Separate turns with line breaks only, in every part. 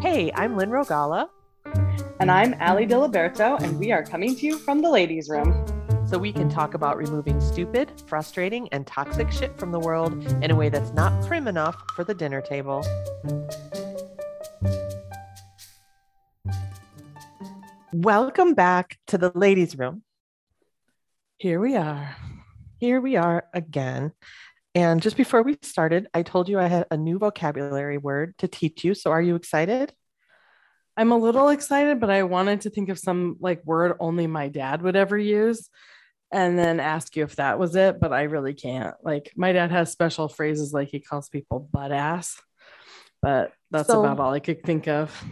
Hey, I'm Lynn Rogala.
And I'm Allie Diliberto, and we are coming to you from the ladies' room.
So we can talk about removing stupid, frustrating, and toxic shit from the world in a way that's not prim enough for the dinner table. Welcome back to the ladies' room.
Here we are.
Here we are again. And just before we started, I told you I had a new vocabulary word to teach you. So are you excited?
I'm a little excited, but I wanted to think of some like word only my dad would ever use and then ask you if that was it, but I really can't. Like my dad has special phrases like he calls people butt ass, but that's
So-
about all I could think of.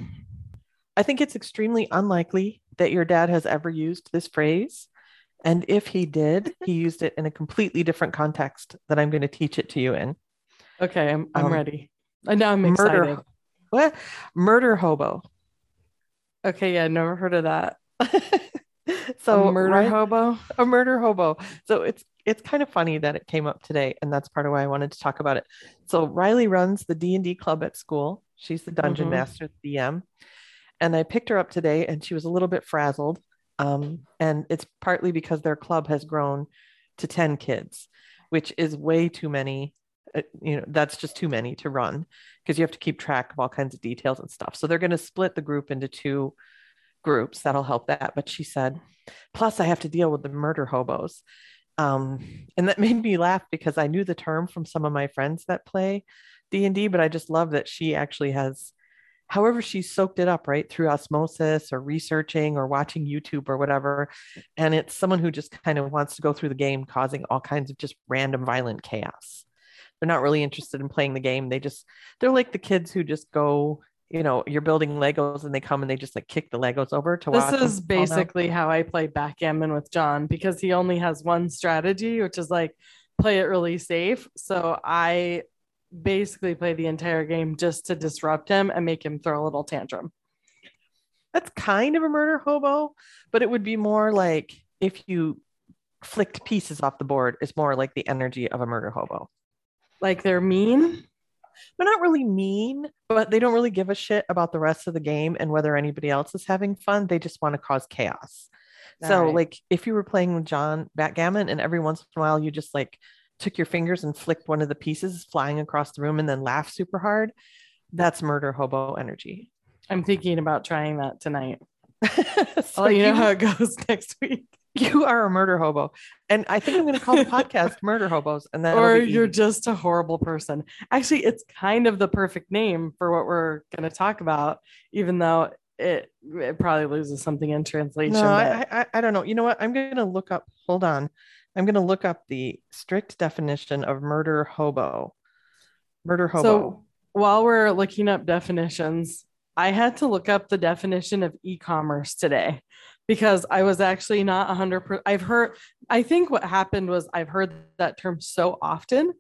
I think it's extremely unlikely that your dad has ever used this phrase. And if he did, he used it in a completely different context that I'm going to teach it to you in.
Okay, I'm I'm
Um,
ready. And now I'm excited.
Murder. What? Murder hobo.
Okay, yeah, never heard of that.
so
a murder
right-
hobo.
a murder hobo. So it's it's kind of funny that it came up today, and that's part of why I wanted to talk about it. So Riley runs the D and D club at school. She's the dungeon
Mhm.
master, the DM, and I picked her up today, and she was a little bit frazzled. Um, and it's partly because their club has grown to ten kids, which is way too many. uh, You know, that's just too many to run because you have to keep track of all kinds of details and stuff. So they're going to split the group into two groups. That'll help that. But she said, plus I have to deal with the murder hobos. Um, and that made me laugh because I knew the term from some of my friends that play D&D, but I just love that she actually has, however she soaked it up, right, through osmosis or researching or watching YouTube or whatever. And it's someone who just kind of wants to go through the game, causing all kinds of just random violent chaos. They're not really interested in playing the game. They just, they're like the kids who just go, you know, you're building Legos and they come and they just like kick the Legos over to.
This is basically how I play backgammon with John because he only has one strategy, which is like play it really safe. So I basically play the entire game just to disrupt him and make him throw a little tantrum.
that's kind of a murder hobo, but it would be more like if you flicked pieces off the board, it's more like the energy of a murder hobo.
Like they're mean.
They're not really mean, but they don't really give a shit about the rest of the game and whether anybody else is having fun. They just want to cause chaos. So,
Alright.
like, if you were playing with John backgammon and every once in a while you just like took your fingers and flicked one of the pieces flying across the room and then laughed super hard, that's murder hobo energy.
I'm thinking about trying that tonight.
so
I'll let you know how it goes next week.
You are a murder hobo. And I think I'm going to call the podcast Murder Hobos. And then
or you're just a horrible person. Actually, it's kind of the perfect name for what we're going to talk about, even though it, it probably loses something in translation.
no,
but-
I, I, I don't know. You know what? I'm going to look up, hold on. I'm going to look up the strict definition of murder hobo. Murder hobo.
So while we're looking up definitions, I had to look up the definition of e-commerce today because I was actually not 100%. I've heard, I think what happened was I've heard that term so often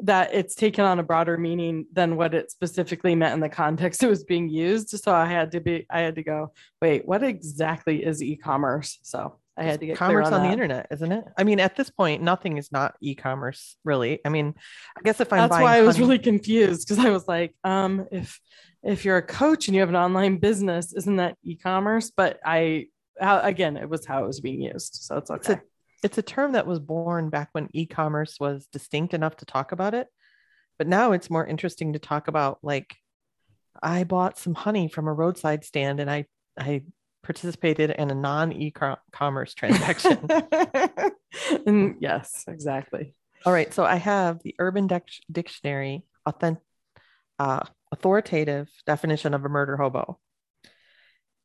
that it's taken on a broader meaning than what it specifically meant in the context it was being used. So I had to be, I had to go, wait, what exactly is e-commerce? So I had to get
commerce on,
on,
the internet, isn't it? I mean, at this point, nothing is not e-commerce, really. I mean, I guess if I'm
That's why I was
honey-
really confused because I was like, um, if if you're a coach and you have an online business, isn't that e-commerce? But I how, again, it was how it was being used, so it's
It's
okay.
it's a term that was born back when e-commerce was distinct enough to talk about it but now it's more interesting to talk about like i bought some honey from a roadside stand and i i participated in a non-e-commerce transaction
and yes, exactly.
all right so i have the urban Dic- dictionary authentic uh, authoritative definition of a murder hobo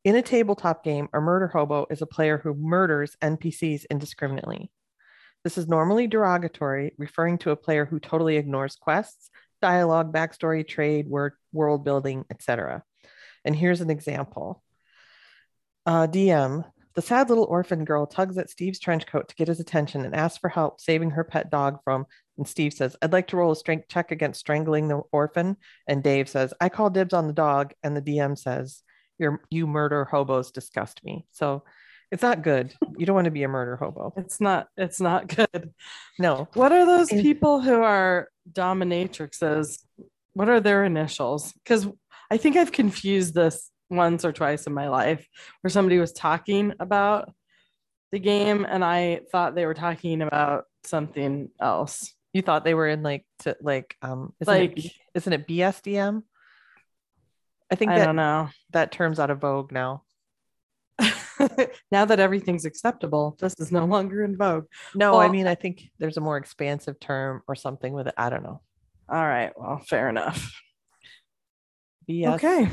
in a tabletop game a murder hobo is a player who murders npcs indiscriminately This is normally derogatory, referring to a player who totally ignores quests, dialogue, backstory, trade, word, world building, etc. And here's an example. Uh, DM, the sad little orphan girl tugs at Steve's trench coat to get his attention and asks for help saving her pet dog from. And Steve says, I'd like to roll a strength check against strangling the orphan. And Dave says, I call dibs on the dog. And the DM says, Your you murder hobos disgust me. So it's not good. You don't want to be a murder hobo.
It's not. It's not good.
No.
What are those people who are dominatrixes? What are their initials? Because I think I've confused this once or twice in my life where somebody was talking about the game and I thought they were talking about something else.
You thought they were in like to like um isn't
Like
it, isn't it BSDM? I think
I
that
don't know.
that term's out of vogue now.
now that everything's acceptable, this is no longer in vogue.
No, I mean I think there's a more expansive term or something with it. I don't know.
All right, well, fair enough.
BS.
Okay.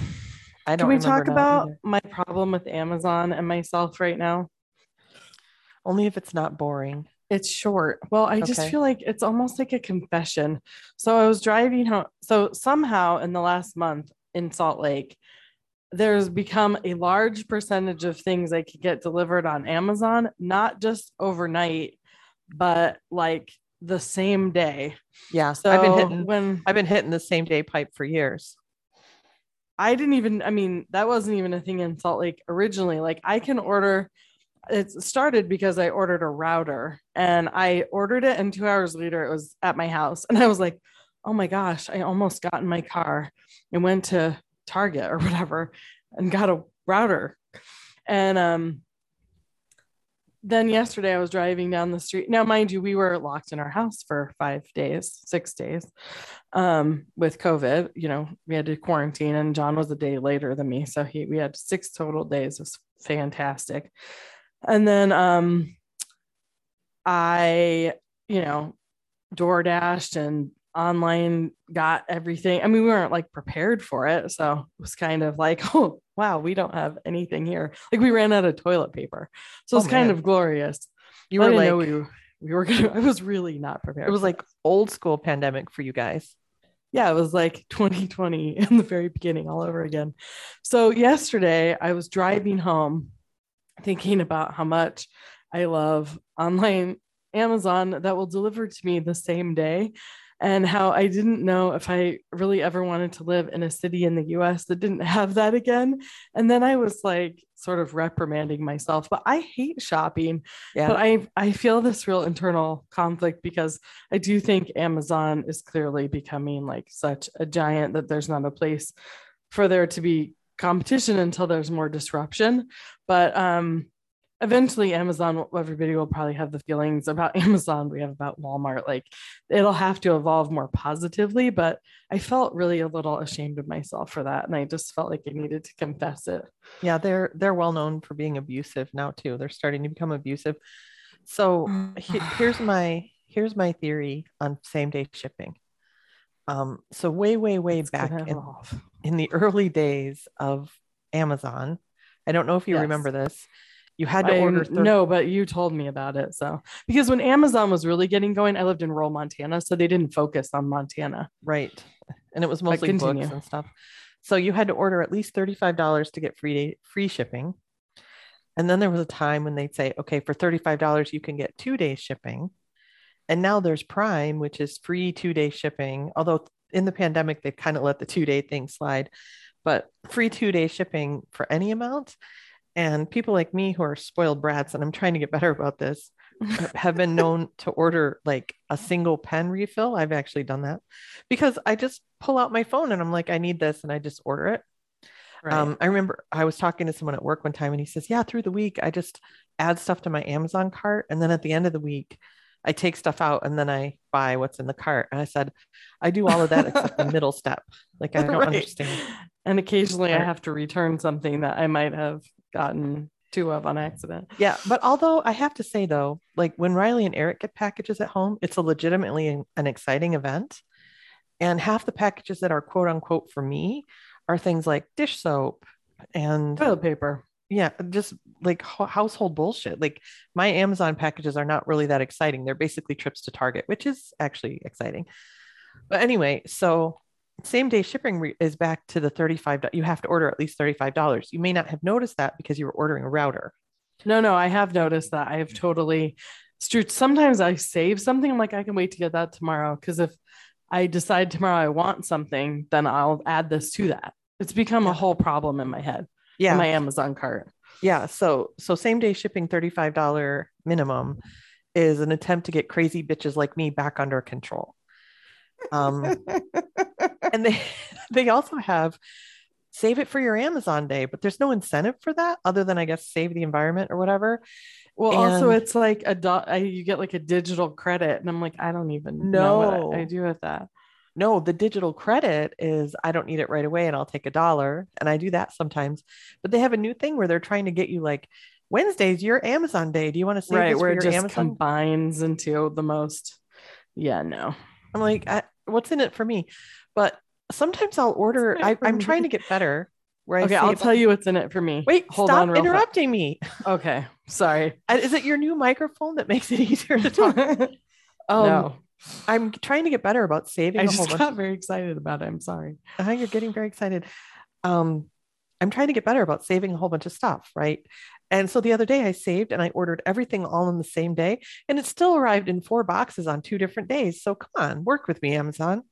I don't
Can we talk about
either.
my problem with Amazon and myself right now?
only if it's not boring.
It's short. Well, I just feel like it's almost like a confession. So I was driving home. So somehow in the last month in Salt Lake, there's become a large percentage of things I could get delivered on Amazon, not just overnight, but like the same day.
Yeah.
So
I've been hitting
when
I've been hitting the same day pipe for years.
I didn't even, I mean, that wasn't even a thing in Salt Lake originally. Like I can order, it started because I ordered a router and I ordered it, and two hours later it was at my house. And I was like, oh my gosh, I almost got in my car and went to Target or whatever and got a router. And um, then yesterday I was driving down the street. Now, mind you, we were locked in our house for five days, six days um, with COVID. You know, we had to quarantine, and John was a day later than me. So he we had six total days. It was fantastic. And then um I, you know, door dashed and online got everything. I mean, we weren't like prepared for it. So it was kind of like, oh wow, we don't have anything here. Like we ran out of toilet paper. So
Oh,
it's kind of glorious.
You
I
were like
we were, we were gonna I was really not prepared.
it was like old school pandemic for you guys.
yeah, it was like 2020 in the very beginning all over again. So yesterday I was driving home thinking about how much I love online Amazon that will deliver to me the same day and how I didn't know if I really ever wanted to live in a city in the US that didn't have that again. And then I was like sort of reprimanding myself, but I hate shopping.
Yeah.
But I I feel this real internal conflict because I do think Amazon is clearly becoming like such a giant that there's not a place for there to be competition until there's more disruption. But um eventually Amazon everybody will probably have the feelings about Amazon we have about Walmart like it'll have to evolve more positively, but I felt really a little ashamed of myself for that and I just felt like I needed to confess it.
Yeah, they're they're well known for being abusive now too. They're starting to become abusive. So he- here's my here's my theory on same day shipping. Um, so way way way
It's
back in, in the early days of Amazon, I don't know if you
Yes.
remember this. You had to
I
order.
n-
thir-
no, but you told me about it. So because when Amazon was really getting going, I lived in rural Montana, so they didn't focus on Montana.
right, and it was mostly books and stuff. So you had to order at least thirty five dollars to get free day, free shipping. And then there was a time when they'd say, okay, for thirty five dollars you can get two days shipping. And now there's Prime, which is free two day shipping. Although in the pandemic they've kind of let the two day thing slide, but free two day shipping for any amount. And people like me who are spoiled brats, and I'm trying to get better about this, have been known to order like a single pen refill. I've actually done that because I just pull out my phone and I'm like, I need this, and I just order it.
Right.
Um, I remember I was talking to someone at work one time and he says, Yeah, through the week, I just add stuff to my Amazon cart. And then at the end of the week, I take stuff out and then I buy what's in the cart. And I said, I do all of that except the middle step. Like, I don't
Right.
understand.
And occasionally I have to return something that I might have gotten two of on accident.
Yeah. But although I have to say, though, like when Riley and Eric get packages at home, it's a legitimately an, exciting event. And half the packages that are quote unquote for me are things like dish soap and
Toilet paper.
yeah just like ho- household bullshit like my amazon packages are not really that exciting they're basically trips to target which is actually exciting but anyway so same day shipping re- is back to the 35 do- you have to order at least $35 you may not have noticed that because you were ordering a router
No, no, I have noticed that. I have mm. totally Stu- sometimes I save something. I'm like, I can wait to get that tomorrow. Cause if I decide tomorrow I want something, then I'll add this to that. It's become a whole problem in my head.
yeah
in my Amazon cart.
yeah so so same day shipping $35 minimum is an attempt to get crazy bitches like me back under control um and they they also have save it for your Amazon day, but there's no incentive for that other than I guess save the environment or whatever.
Well, also it's like a dot. You get like a digital credit, and I'm like, I don't even know what I, I do with that.
No, the digital credit is I don't need it right away and I'll take a dollar. And I do that sometimes. But they have a new thing where they're trying to get you like Wednesday's your Amazon day. Do you want to save
right,
this for
where it
your
just
Amazon?
combines into the most. Yeah, no.
I'm like, I, what's in it for me? But sometimes I'll order. I, I'm trying to get better. Where I
Okay, I'll tell you what's in it for me.
Wait,
hold
stop
on,
interrupting me.
Okay, sorry.
Uh, Is it your new microphone that makes it easier to talk? Um,
no,
I'm trying to get better about saving
I
a whole
just
bunch.
got very excited about it. I'm sorry.
Uh, you're getting very excited. Um, I'm trying to get better about saving a whole bunch of stuff, right? And so the other day I saved and I ordered everything all in the same day, and it still arrived in four boxes on two different days. So come on, work with me, Amazon.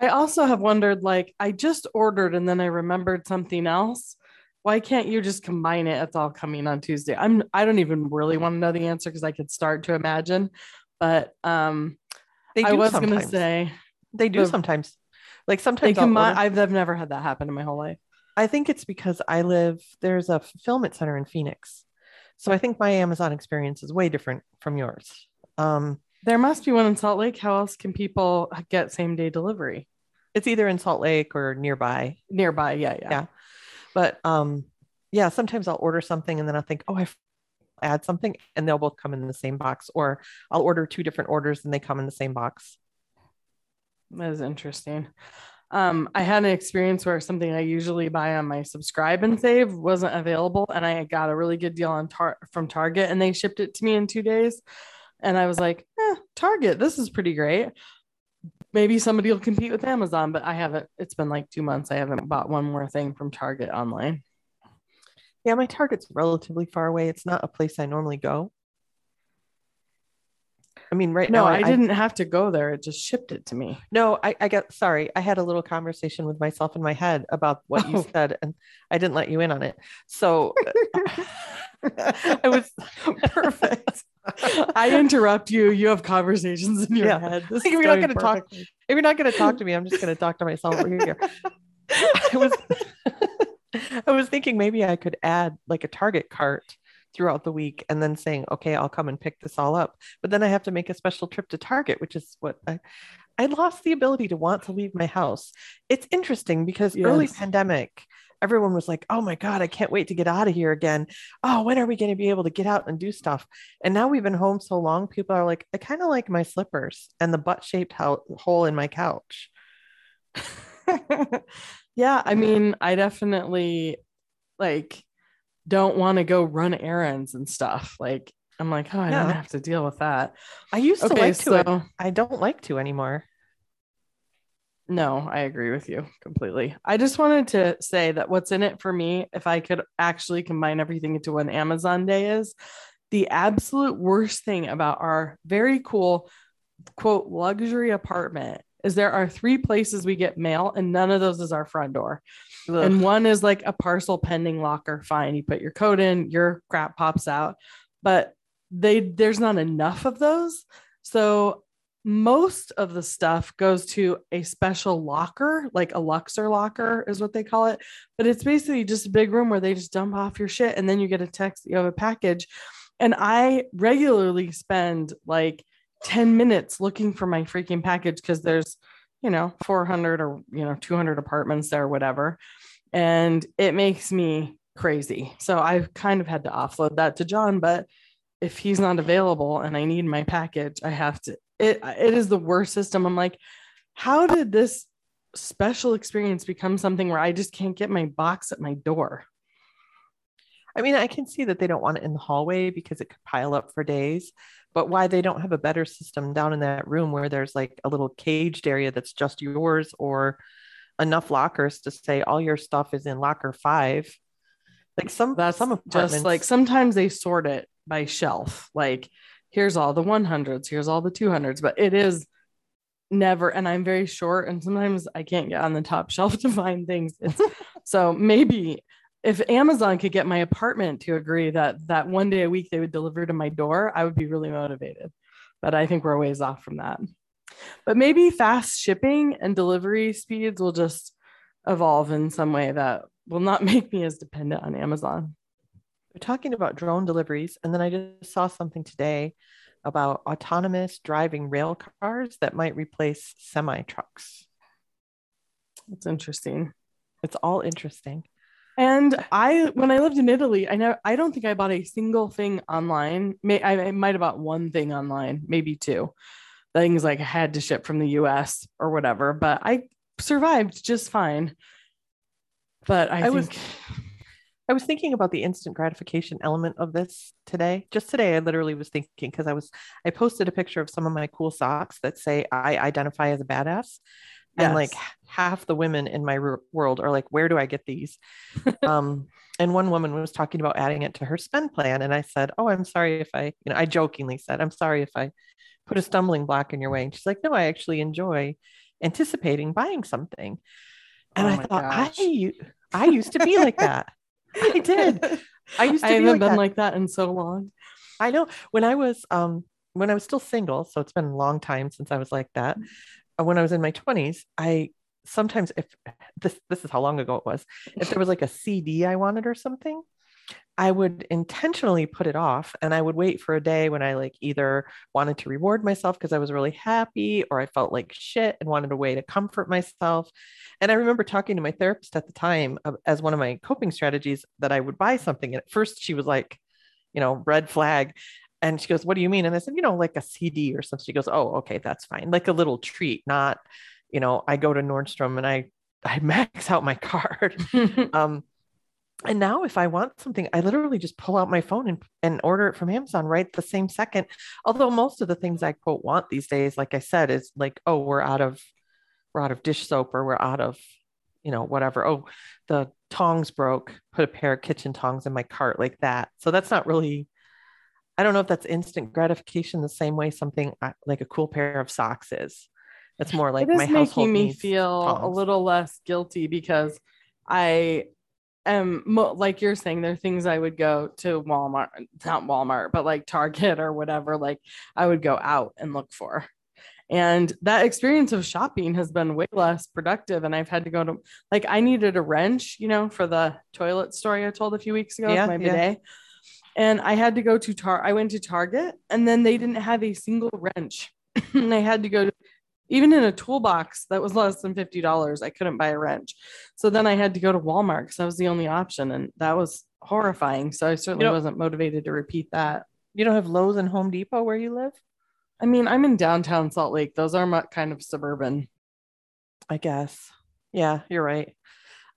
I also have wondered, like, I just ordered and then I remembered something else. Why can't you just combine it? It's all coming on Tuesday. I'm. I don't even really want to know the answer because I could start to imagine. But um,
They do
I was
sometimes.
gonna say
they do
the-
sometimes. Like sometimes I'll
combine. I've, I've never had that happen in my whole life.
I think it's because I live, there's a fulfillment center in Phoenix. So I think my Amazon experience is way different from yours. Um,
There must be one in Salt Lake. How else can people get same day delivery
it's either in Salt Lake or nearby.
nearby? Yeah, yeah.
Yeah. But um, yeah, sometimes I'll order something and then I'll think, oh, I add something and they'll both come in the same box. Or I'll order two different orders and they come in the same box.
That is interesting. Um, I had an experience where something I usually buy on my subscribe and save wasn't available, and I got a really good deal on tar- from Target, and they shipped it to me in two days. And I was like, eh, Target, this is pretty great. Maybe somebody will compete with Amazon, but I haven't. It's been like two months. I haven't bought one more thing from Target online.
Yeah, my Target's relatively far away. It's not a place I normally go. I mean, right
No,
now
I, didn't have to go there. It just shipped it to me.
No, I, I got sorry. I had a little conversation with myself in my head about what you
Oh.
said, and I didn't let you in on it. So uh, I was
Perfect. I interrupt you. You have conversations in your
Yeah.
head. This
Like,
is
we're not
going
gonna talk- if you're not going to talk to me, I'm just going to talk to myself over here. I was I was thinking maybe I could add like a Target cart throughout the week and then saying, okay, I'll come and pick this all up. But then I have to make a special trip to Target, which is what I I lost the ability to want to leave my house. It's interesting because early pandemic, everyone was like, oh my God, I can't wait to get out of here again. Oh, when are we going to be able to get out and do stuff? And now we've been home so long, people are like, I kind of like my slippers and the butt shaped ho- hole in my couch.
yeah, I mean, I definitely like don't want to go run errands and stuff. Like I'm like, oh, I don't have to deal with that.
I used to
Okay,
like to it.
so
I don't like to anymore.
no, I agree with you completely. I just wanted to say that what's in it for me, if I could actually combine everything into one Amazon day, is the absolute worst thing about our very cool quote luxury apartment is there are three places we get mail and none of those is our front door. And one is like a parcel pending locker. Fine, you put your code in, your crap pops out, but they there's not enough of those. So most of the stuff goes to a special locker, like a Luxer locker is what they call it. But it's basically just a big room where they just dump off your shit and then you get a text you have a package. And I regularly spend like 10 minutes looking for my freaking package because there's, you know, 400 or, you know, 200 apartments there, whatever. And it makes me crazy. So I've kind of had to offload that to John, but if he's not available and I need my package, I have to. It it is the worst system. I'm like, how did this special experience become something where I just can't get my box at my door?
I mean, I can see that they don't want it in the hallway because it could pile up for days, but why they don't have a better system down in that room where there's like a little caged area that's just yours or enough lockers to say all your stuff is in locker five. Like some
That's
some apartments,
just like sometimes they sort it by shelf. Like here's all the 100s, here's all the 200s, but it is never. And I'm very short, and sometimes I can't get on the top shelf to find things. It's, so maybe if Amazon could get my apartment to agree that that one day a week they would deliver to my door, I would be really motivated. But I think we're a ways off from that. But maybe fast shipping and delivery speeds will just evolve in some way that will not make me as dependent on Amazon.
We're talking about drone deliveries, and then I just saw something today about autonomous driving rail cars that might replace semi trucks.
It's interesting.
It's all interesting.
And I, when I lived in Italy, I know I don't think I bought a single thing online. May I, I might have bought one thing online, maybe two things like I had to ship from the U.S. or whatever, but I survived just fine. But I,
I
think
was I was thinking about the instant gratification element of this today. Just today, I literally was thinking because I was I posted a picture of some of my cool socks that say I identify as a badass. And like half the women in my r- world are like, where do I get these? um, and one woman was talking about adding it to her spend plan. And I said, Oh, I'm sorry if I, you know, I jokingly said, I'm sorry if I put a stumbling block in your way. And she's like, No, I actually enjoy anticipating buying something. And
Oh
I thought,
gosh.
I used to be like that. I did. I used to
I
be
haven't
like
been
that.
like that in so long.
I know when I was um when I was still single, so it's been a long time since I was like that. When I was in my 20s, I sometimes if this this is how long ago it was, if there was like a CD I wanted or something, I would intentionally put it off and I would wait for a day when I like either wanted to reward myself because I was really happy or I felt like shit and wanted a way to comfort myself. And I remember talking to my therapist at the time as one of my coping strategies that I would buy something. And at first she was like, you know, red flag. And she goes, What do you mean? And I said, You know, like a CD or something. She goes, Oh, okay, that's fine. Like a little treat, not, you know, I go to Nordstrom and I, I max out my card. Um, and now if I want something, I literally just pull out my phone and, and order it from Amazon right the same second. Although most of the things I quote want these days, like I said, is like, oh, we're out of we're out of dish soap or we're out of, you know, whatever. Oh, the tongs broke, put a pair of kitchen tongs in my cart like that. So that's not really I don't know if that's instant gratification the same way something uh, like a cool pair of socks is. It's more like
it is
my household It is
making me feel a little less guilty because I am like you're saying there are things I would go to Walmart, not Walmart, but like Target or whatever. Like I would go out and look for. And that experience of shopping has been way less productive. And I've had to go to like I needed a wrench, you know, for the toilet story I told a few weeks ago
Yeah,
my
yeah.
And I had to go to Tar. I went to Target, and then they didn't have a single wrench. and I had to go to even in a toolbox that was less than $50, I couldn't buy a wrench. So then I had to go to Walmart because that was the only option. And that was horrifying. So I certainly
know-
wasn't motivated to repeat that.
You don't have Lowe's and Home Depot where you live?
I mean, I'm in downtown Salt Lake. Those are my kind of suburban.
I guess. Yeah, you're right.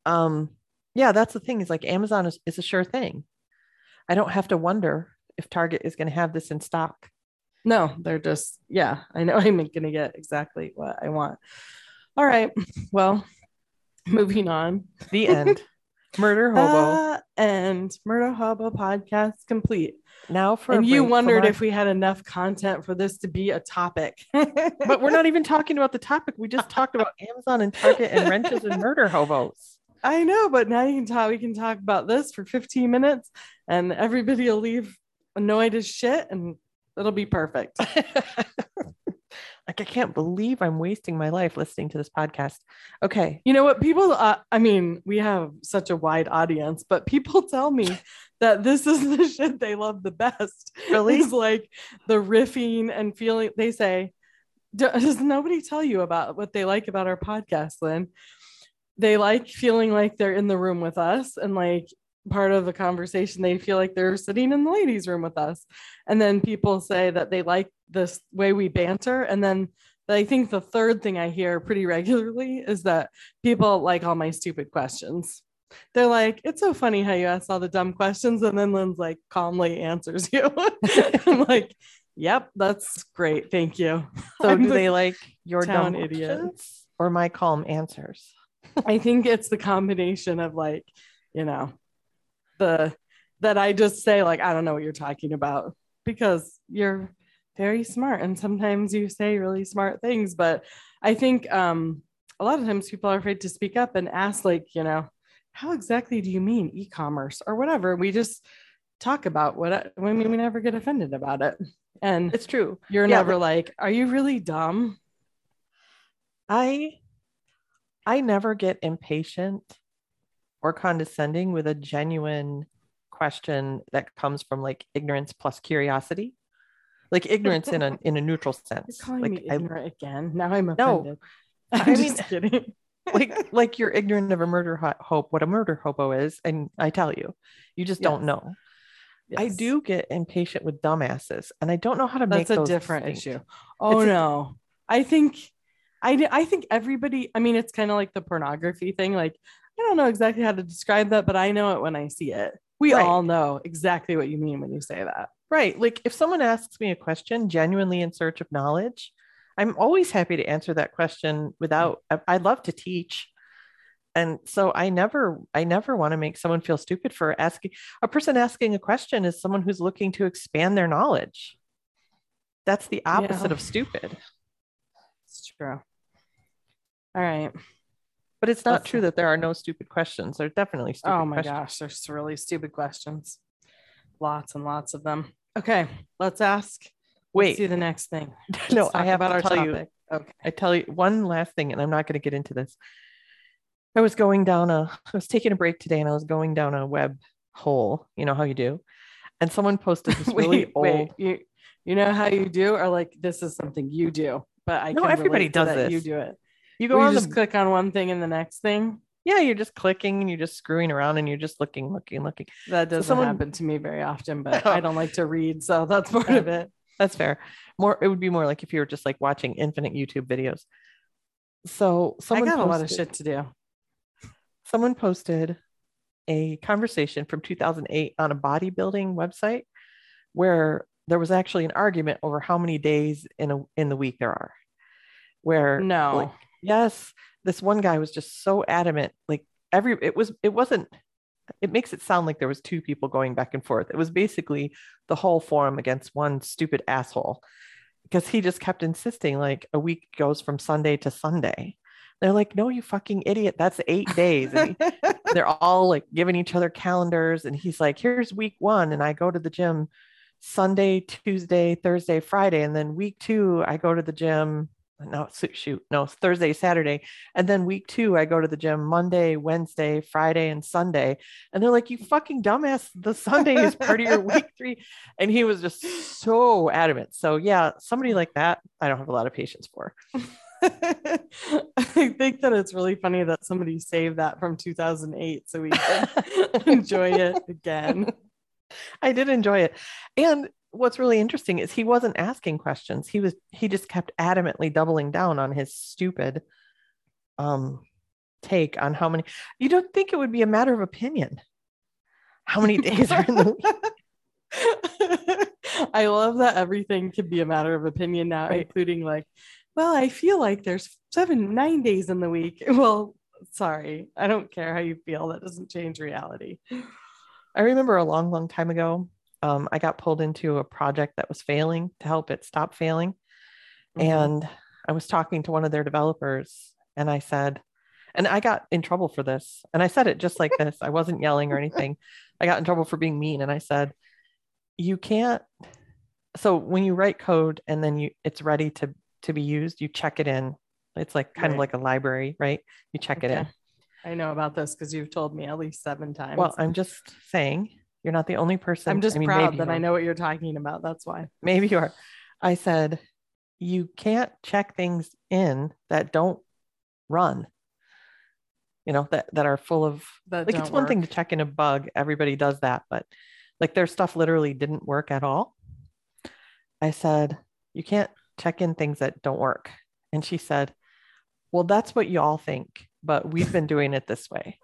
Um, yeah, that's the thing is like Amazon is, is a sure thing. I don't have to wonder if Target is going to have this in stock.
No, they're just, yeah, I know I'm going to get exactly what I want. All right. Well, moving on.
The end. Murder hobo.
Uh, and Murder Hobo podcast complete.
now for
and you wondered
our-
if we had enough content for this to be a topic.
but we're not even talking about the topic. We just talked about Amazon and Target and wrenches and murder hobos.
I know, but now you can talk. We can talk about this for 15 minutes, and everybody will leave annoyed as shit, and it'll be perfect.
like I can't believe I'm wasting my life listening to this podcast. Okay.
You know what? People, uh, I mean, we have such a wide audience, but people tell me that this is the shit they love the best.
Really?
Is like the riffing and feeling. They say, does nobody tell you about what they like about our podcast, Lynn? They like feeling like they're in the room with us and like part of the conversation. They feel like they're sitting in the ladies' room with us. And then people say that they like this way we banter. And then I think the third thing I hear pretty regularly is that people like all my stupid questions. They're like, it's so funny how you ask all the dumb questions. And then Lynn's like calmly answers you. I'm like, yep, that's great. Thank you.
So
I'm
do
the
they like your dumb
idiot.
questions or my calm answers?
I think it's the combination of like, you know, the that I just say, like, I don't know what you're talking about because you're very smart. And sometimes you say really smart things. But I think um a lot of times people are afraid to speak up and ask, like, you know, how exactly do you mean e-commerce or whatever? We just talk about what I, I mean, we never get offended about it. And
It's true.
you're
yeah,
never like, are you really dumb?
I I never get impatient or condescending with a genuine question that comes from like ignorance plus curiosity. Like ignorance in a in a neutral sense.
You're calling
like
me
I,
ignorant again. Now I'm
No,
offended.
I
I'm
mean-
just kidding.
like like you're ignorant of a murder ho- hope what a murder hobo is and I tell you you just don't
Yes.
know. I do get impatient with dumbasses and I don't know how to make
That's a different
distinct.
issue. Oh
It's
no. I think I I think everybody I mean it's kind of like the pornography thing like I don't know exactly how to describe that but I know it when I see it. We
Right.
all know exactly what you mean when you say that.
Right. Like if someone asks me a question genuinely in search of knowledge, I'm always happy to answer that question without I, I love to teach. And so I never I never want to make someone feel stupid for asking a person asking a question is someone who's looking to expand their knowledge. That's the opposite
Yeah.
of stupid.
True. All right.
But it's not
That's-
true that there are no stupid questions. There's definitely stupid
oh my
questions.
gosh, there's really stupid questions. Lots and lots of them. Okay, let's ask. Let's
Wait,
see the next thing.
no,
Let's
I
talk
have to
our
tell you.
Okay.
I tell you one last thing, and I'm not going to get into this. I was going down a, I was taking a break today, and I was going down a web hole. You know how you do, and someone posted this really
wait,
old.
wait. You you know how you do, or like this is something you do, but I
No, everybody does
that You do it.
You
Go you
on
just
the,
click on one thing and the next thing.
yeah, you're just clicking, and you're just screwing around, and you're just looking, looking, looking.
That doesn't
someone-
happen to me very often, but I don't like to read, so that's part of it.
That's fair. More, it would be more like if you were just like watching infinite YouTube videos. So someone
I got a lot of shit to do.
someone posted a conversation from 2008 on a bodybuilding website where there was actually an argument over how many days in a in the week there are where
No.
like, yes this one guy was just so adamant like every it was it wasn't it makes it sound like there was two people going back and forth. It was basically the whole forum against one stupid asshole because he just kept insisting like a week goes from sunday to sunday. They're like no you fucking idiot that's eight days. He- they're all like giving each other calendars and he's like here's week one and i go to the gym sunday tuesday thursday friday and then week two i go to the gym. No shoot no thursday saturday and then week two i go to the gym monday wednesday friday and sunday. And they're like you fucking dumbass the sunday is part of your week three. And he was just so adamant. So yeah somebody like that i don't have a lot of patience for.
I think that it's really funny that somebody saved that from 2008 so we can enjoy it again.
I did enjoy it. And what's really interesting is he wasn't asking questions. He was he just kept adamantly doubling down on his stupid um take on how many you don't think it would be a matter of opinion. How many days are in the week?
I love that everything can be a matter of opinion now,
Right.
including like, well, I feel like there's seven, nine days in the week. Well, sorry, I don't care how you feel. That doesn't change reality.
I remember a long, long time ago, um, I got pulled into a project that was failing to help it stop failing.
Mm-hmm.
And I was talking to one of their developers and I said, and I got in trouble for this. And I said it just like this. I wasn't yelling or anything. I got in trouble for being mean. And I said, you can't. So when you write code and then you it's ready to to be used, you check it in. It's like kind of like a library, right? You check it in.
I know about this because you've told me at least seven times.
Well, I'm just saying you're not the only person.
I'm just
I mean,
proud that I know what you're talking about. That's why.
maybe you are. I said, you can't check things in that don't run. You know, that that are full of
That
like it's one thing to check in a bug. Everybody does that, but like their stuff literally didn't work at all. I said, you can't check in things that don't work. And she said, Well, that's what you all think, but we've been doing it this way.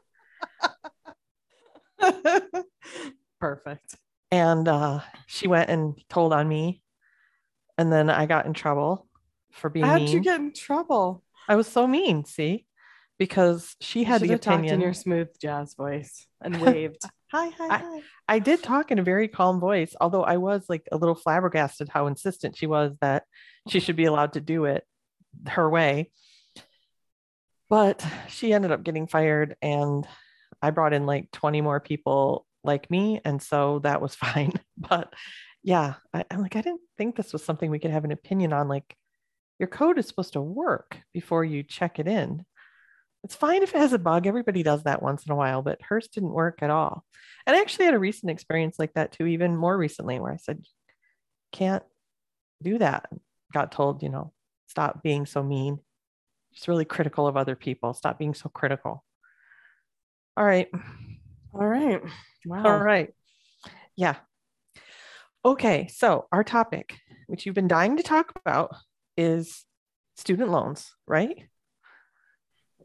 Perfect.
And uh, she went and told on me. And then I got in trouble for being
How'd
mean.
you get in trouble?
I was so mean, see, because she had the
have talked in your smooth jazz voice and waved. hi, hi,
I-
hi.
I did talk in a very calm voice, although I was like a little flabbergasted how insistent she was that she should be allowed to do it her way. But she ended up getting fired, and I brought in like 20 more people like me. And so that was fine. But yeah, I, I'm like, I didn't think this was something we could have an opinion on. Like, your code is supposed to work before you check it in. It's fine if it has a bug. Everybody does that once in a while, but hers didn't work at all. And I actually had a recent experience like that too, even more recently, where I said, can't do that. Got told, you know, stop being so mean. Just really critical of other people. Stop being so critical. All right.
All right. Wow.
All right. Yeah. Okay. So, our topic, which you've been dying to talk about, is student loans, right?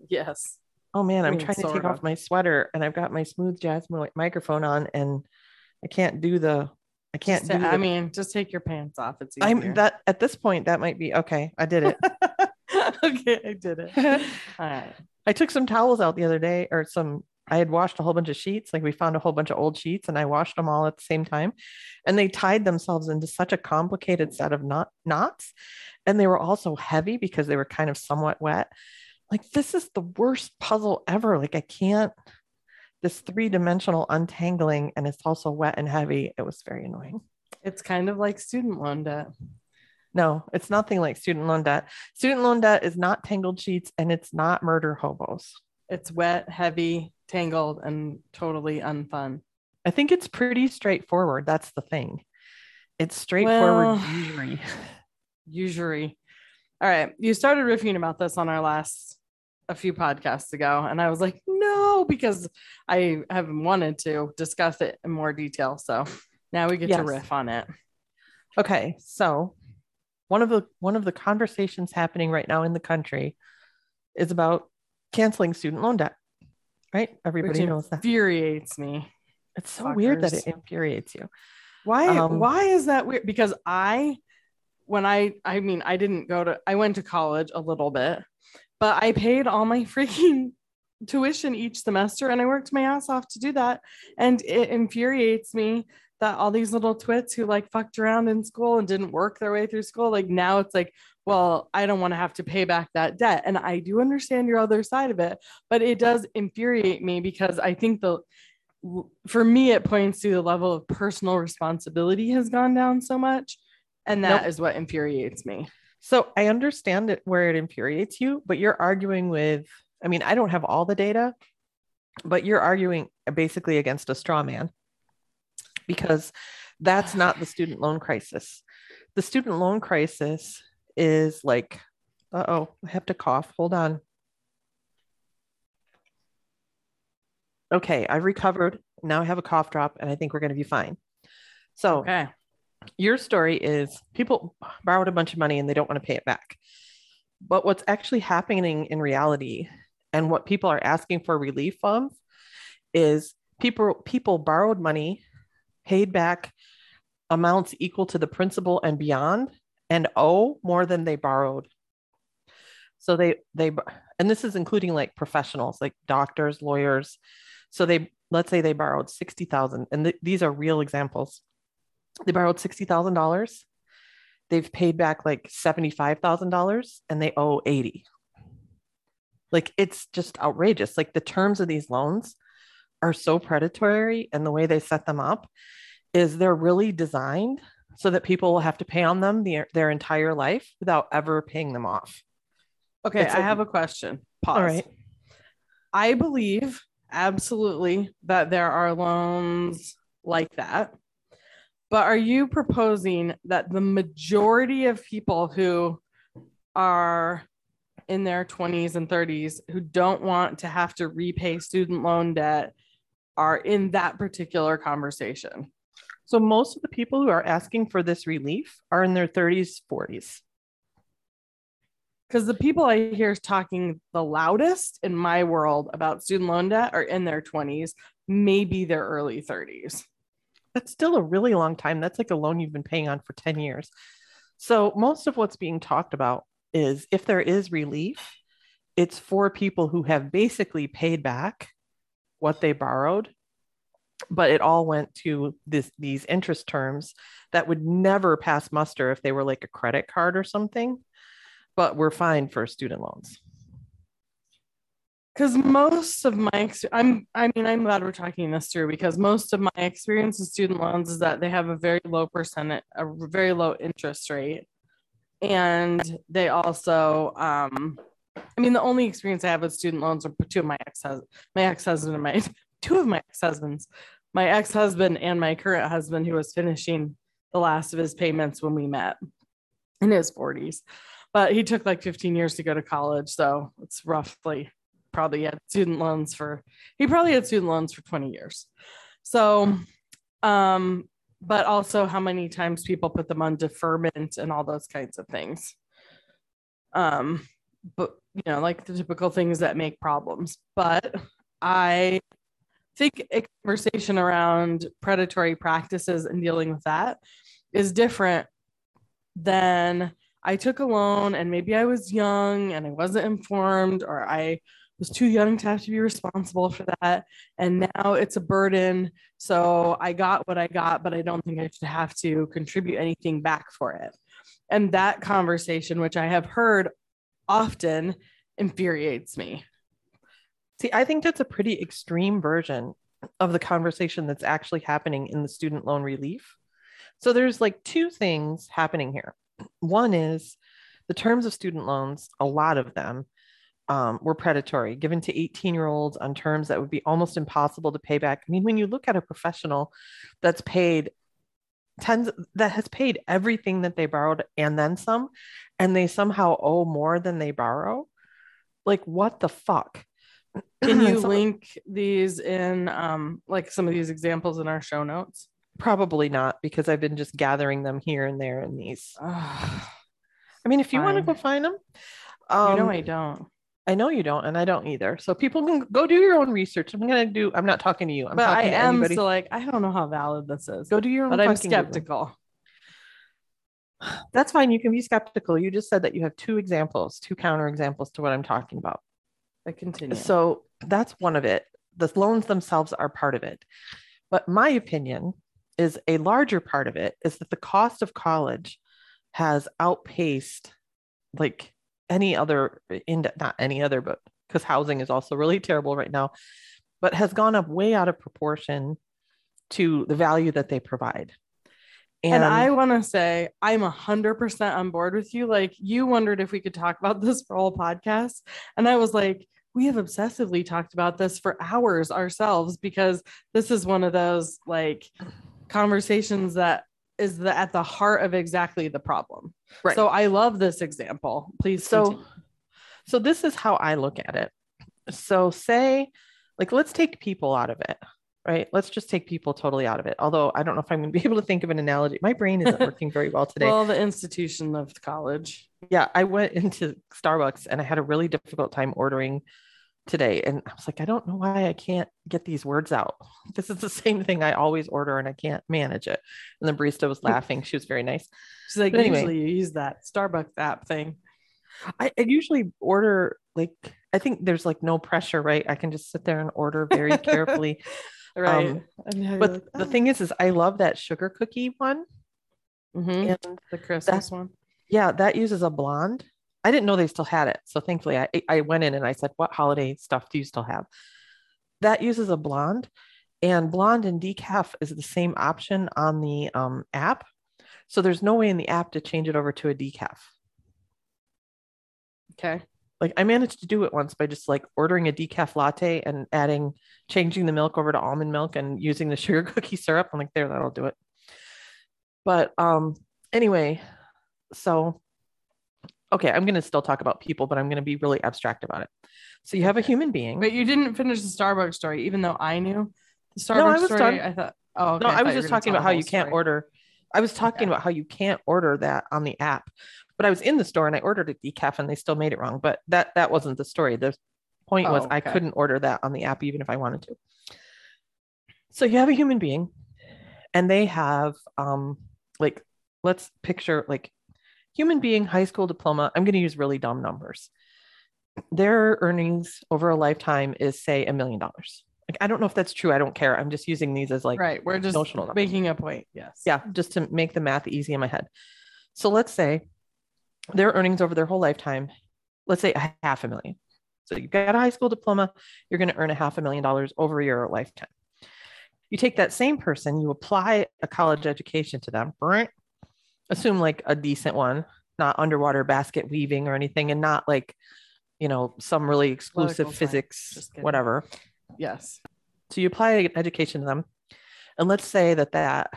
Yes.
Oh man,
I
I'm
mean,
trying to take
sort
off my sweater and I've got my smooth jazz mi- microphone on and I can't do the I can't
Just
do
ta- I
the-
mean, just take your pants off. It's easier.
I'm that at this point that might be okay. I did it.
okay, I did it. All right.
I took some towels out the other day or some I had washed a whole bunch of sheets. Like we found a whole bunch of old sheets and I washed them all at the same time. And they tied themselves into such a complicated set of knot knots. And they were also heavy because they were kind of somewhat wet. Like this is the worst puzzle ever. Like I can't this three-dimensional untangling and it's also wet and heavy. It was very annoying.
It's kind of like student loan debt.
No, it's nothing like student loan debt. Student loan debt is not tangled sheets and it's not murder hobos.
It's wet, heavy, tangled, and totally unfun.
I think it's pretty straightforward. That's the thing. It's straightforward
Well-
usury.
Usury. All right. You started riffing about this on our last a few podcasts ago. And I was like, no, because I have wanted to discuss it in more detail. So now we get to riff on it.
Okay, so one of the one of the conversations happening right now in the country is about canceling student loan debt. Right? Everybody
Which
knows that.
infuriates me.
It's so weird that it infuriates you.
Why
Um,
why is that weird? Because I when I I mean I didn't go to I went to college a little bit, but I paid all my freaking tuition each semester and I worked my ass off to do that. And it infuriates me that all these little twits who like fucked around in school and didn't work their way through school, like now it's like, well, I don't want to have to pay back that debt. And I do understand your other side of it, but it does infuriate me because I think the for me, it points to the level of personal responsibility has gone down so much. And that is
Nope.
what infuriates me.
So I understand it where it infuriates you, but you're arguing with, I mean, I don't have all the data, but you're arguing basically against a straw man because that's not the student loan crisis. The student loan crisis is like, uh oh, I have to cough. Hold on. Okay, I've recovered. Now I have a cough drop and I think we're going to be fine. So,
Okay.
your story is people borrowed a bunch of money and they don't want to pay it back. But what's actually happening in reality and what people are asking for relief of is people people borrowed money, paid back amounts equal to the principal and beyond and owe more than they borrowed. So they they and this is including like professionals like doctors, lawyers. So they let's say they borrowed 60,000 and th- these are real examples they borrowed $60,000. They've paid back like $75,000 and they owe 80. Like it's just outrageous. Like the terms of these loans are so predatory and the way they set them up is they're really designed so that people will have to pay on them the, their entire life without ever paying them off.
Okay.
It's
I have a question. Pause.
All right.
I believe absolutely that there are loans like that. But are you proposing that the majority of people who are in their 20s and 30s who don't want to have to repay student loan debt are in that particular conversation?
So most of the people who are asking for this relief are in their 30s, 40s.
Because the people I hear talking the loudest in my world about student loan debt are in their 20s, maybe their early 30s.
That's still a really long time. That's like a loan you've been paying on for 10 years. So, most of what's being talked about is if there is relief, it's for people who have basically paid back what they borrowed, but it all went to this, these interest terms that would never pass muster if they were like a credit card or something, but we're fine for student loans.
because most of my i'm i mean i'm glad we're talking this through because most of my experience with student loans is that they have a very low percent a very low interest rate and they also um I mean, the only experience I have with student loans are two of my ex my ex husband and my two of my ex husbands, my ex husband and my current husband, who was finishing the last of his payments when we met in his 40s. But he took like 15 years to go to college. So it's roughly probably had student loans for, he probably had student loans for 20 years. So, um, but also how many times people put them on deferment and all those kinds of things. Um, but you know, like the typical things that make problems. But I think a conversation around predatory practices and dealing with that is different than I took a loan and maybe I was young and I wasn't informed or I was too young to have to be responsible for that. And now it's a burden. So I got what I got, but I don't think I should have to contribute anything back for it. And that conversation, which I have heard often, infuriates me.
See, I think that's a pretty extreme version of the conversation that's actually happening in the student loan relief. So there's like two things happening here. One is the terms of student loans, a lot of them um, were predatory, given to 18 year olds on terms that would be almost impossible to pay back. I mean, when you look at a professional that's paid tens that has paid everything that they borrowed and then some, and they somehow owe more than they borrow, like what the fuck?
Can you link these in um, like some of these examples in our show notes?
Probably not because I've been just gathering them here and there in these. I mean, if you want to go find them,
um, you know I don't.
I know you don't, and I don't either. So people can go do your own research. I'm gonna do. I'm not talking to you. I'm
but
I
am anybody. so like I don't know how valid this is.
Go do your own.
But I'm skeptical.
That's fine. You can be skeptical. You just said that you have two examples, two counter examples to what I'm talking about.
I continue.
So that's one of it. The loans themselves are part of it. But my opinion is a larger part of it is that the cost of college has outpaced like any other eh, in not any other but because housing is also really terrible right now but has gone up way out of proportion to the value that they provide
and, and I want to say I'm a hundred percent on board with you. Like you wondered if we could talk about this for all podcast, and I was like, we have obsessively talked about this for hours ourselves because this is one of those like conversations that is the, at the heart of exactly the problem. Right. So I love this example. Please.
So, continue. so this is how I look at it. So say, like, let's take people out of it, right? Let's just take people totally out of it. Although I don't know if I'm going to be able to think of an analogy. My brain isn't working very well today.
well, the institution of college.
Yeah, I went into Starbucks and I had a really difficult time ordering today and I was like, I don't know why I can't get these words out. This is the same thing I always order and I can't manage it. And the barista was laughing. She was very nice.
She's like, usually you use that Starbucks app thing.
I, I, usually order like I think there's like no pressure, right? I can just sit there and order very carefully.
right.
Um, but like, oh. the thing is, is I love that sugar cookie one.
Mm-hmm. And the Christmas one.
Yeah, that uses a blonde I didn't know they still had it. So thankfully I, I went in and I said, what holiday stuff do you still have? That uses a blonde and blonde and decaf is the same option on the um, app. So there's no way in the app to change it over to a decaf.
Okay.
Like I managed to do it once by just like ordering a decaf latte and adding, changing the milk over to almond milk and using the sugar cookie syrup. I'm like, there, that'll do it. But um, anyway, so okay, I'm going to still talk about people, but I'm going to be really abstract about it. So you have a human being.
But you didn't finish the Starbucks story, even though I knew the Starbucks no, I was story. Done. I thought, oh, okay.
no, I, I was just talking about how you story. can't order. I was talking okay. about how you can't order that on the app, but I was in the store and I ordered a decaf and they still made it wrong. But that that wasn't the story. The point oh, was okay. I couldn't order that on the app even if I wanted to. So you have a human being, and they have um like let's picture like human being, high school diploma, I'm going to use really dumb numbers. Their earnings over a lifetime is, say, a million dollars. Like, I don't know if that's true. I don't care. I'm just using these as like
right. We're just notional making a point. Yes.
Yeah. Just to make the math easy in my head. So let's say their earnings over their whole lifetime, let's say a half a million. So you've got a high school diploma, you're going to earn a half a million dollars over your lifetime. You take that same person, you apply a college education to them, assume like a decent one, not underwater basket weaving or anything, and not like you know, some really exclusive physics, whatever.
Yes.
So you apply education to them, and let's say that that